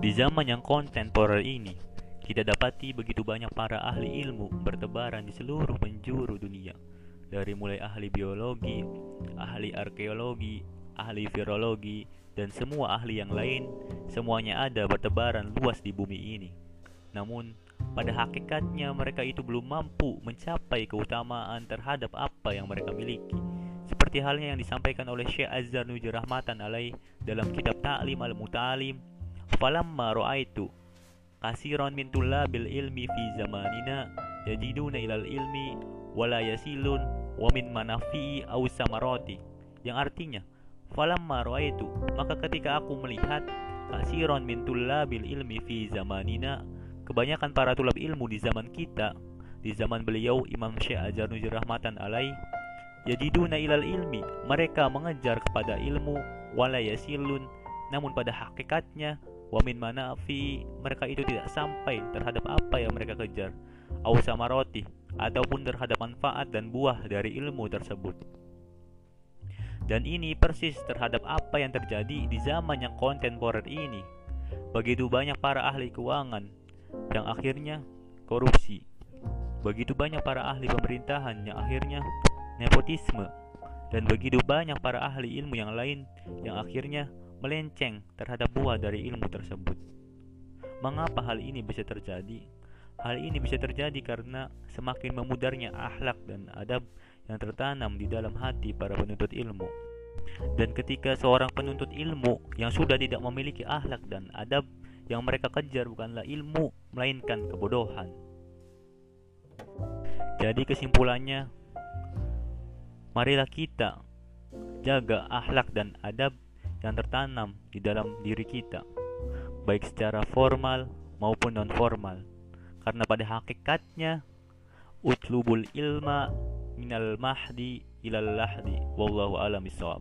Di zaman yang kontemporer ini, kita dapati begitu banyak para ahli ilmu bertebaran di seluruh penjuru dunia. Dari mulai ahli biologi, ahli arkeologi, ahli virologi, dan semua ahli yang lain, semuanya ada bertebaran luas di bumi ini. Namun, pada hakikatnya mereka itu belum mampu mencapai keutamaan terhadap apa yang mereka miliki. Seperti halnya yang disampaikan oleh Syekh Azhar Nujur Rahmatan alaih dalam kitab Ta'lim al-Mutalim, "Falamma ra'aitu kasiran min tullabil ilmi fi zamanina yajiduna ilal ilmi wala yasilun wa min manafi'i aw samarati." Yang artinya, "Falamma ra'aitu," maka ketika aku melihat kasiran min tullabil ilmi fi zamanina Kebanyakan para tulab ilmu di zaman kita, di zaman beliau Imam Syekh Ajar Nujur Rahmatan alaih, yajiduna ilal ilmi, mereka mengejar kepada ilmu, wala yasilun, namun pada hakikatnya, wamin manafi, mereka itu tidak sampai terhadap apa yang mereka kejar, au samaroti, ataupun terhadap manfaat dan buah dari ilmu tersebut. Dan ini persis terhadap apa yang terjadi di zaman yang kontemporer ini. Begitu banyak para ahli keuangan, yang akhirnya korupsi. Begitu banyak para ahli pemerintahan yang akhirnya nepotisme dan begitu banyak para ahli ilmu yang lain yang akhirnya melenceng terhadap buah dari ilmu tersebut. Mengapa hal ini bisa terjadi? Hal ini bisa terjadi karena semakin memudarnya akhlak dan adab yang tertanam di dalam hati para penuntut ilmu. Dan ketika seorang penuntut ilmu yang sudah tidak memiliki akhlak dan adab yang mereka kejar bukanlah ilmu, melainkan kebodohan. Jadi kesimpulannya, marilah kita jaga akhlak dan adab yang tertanam di dalam diri kita, baik secara formal maupun non formal. Karena pada hakikatnya utlubul ilma minal mahdi ilal lahdi wallahu alam bisawab.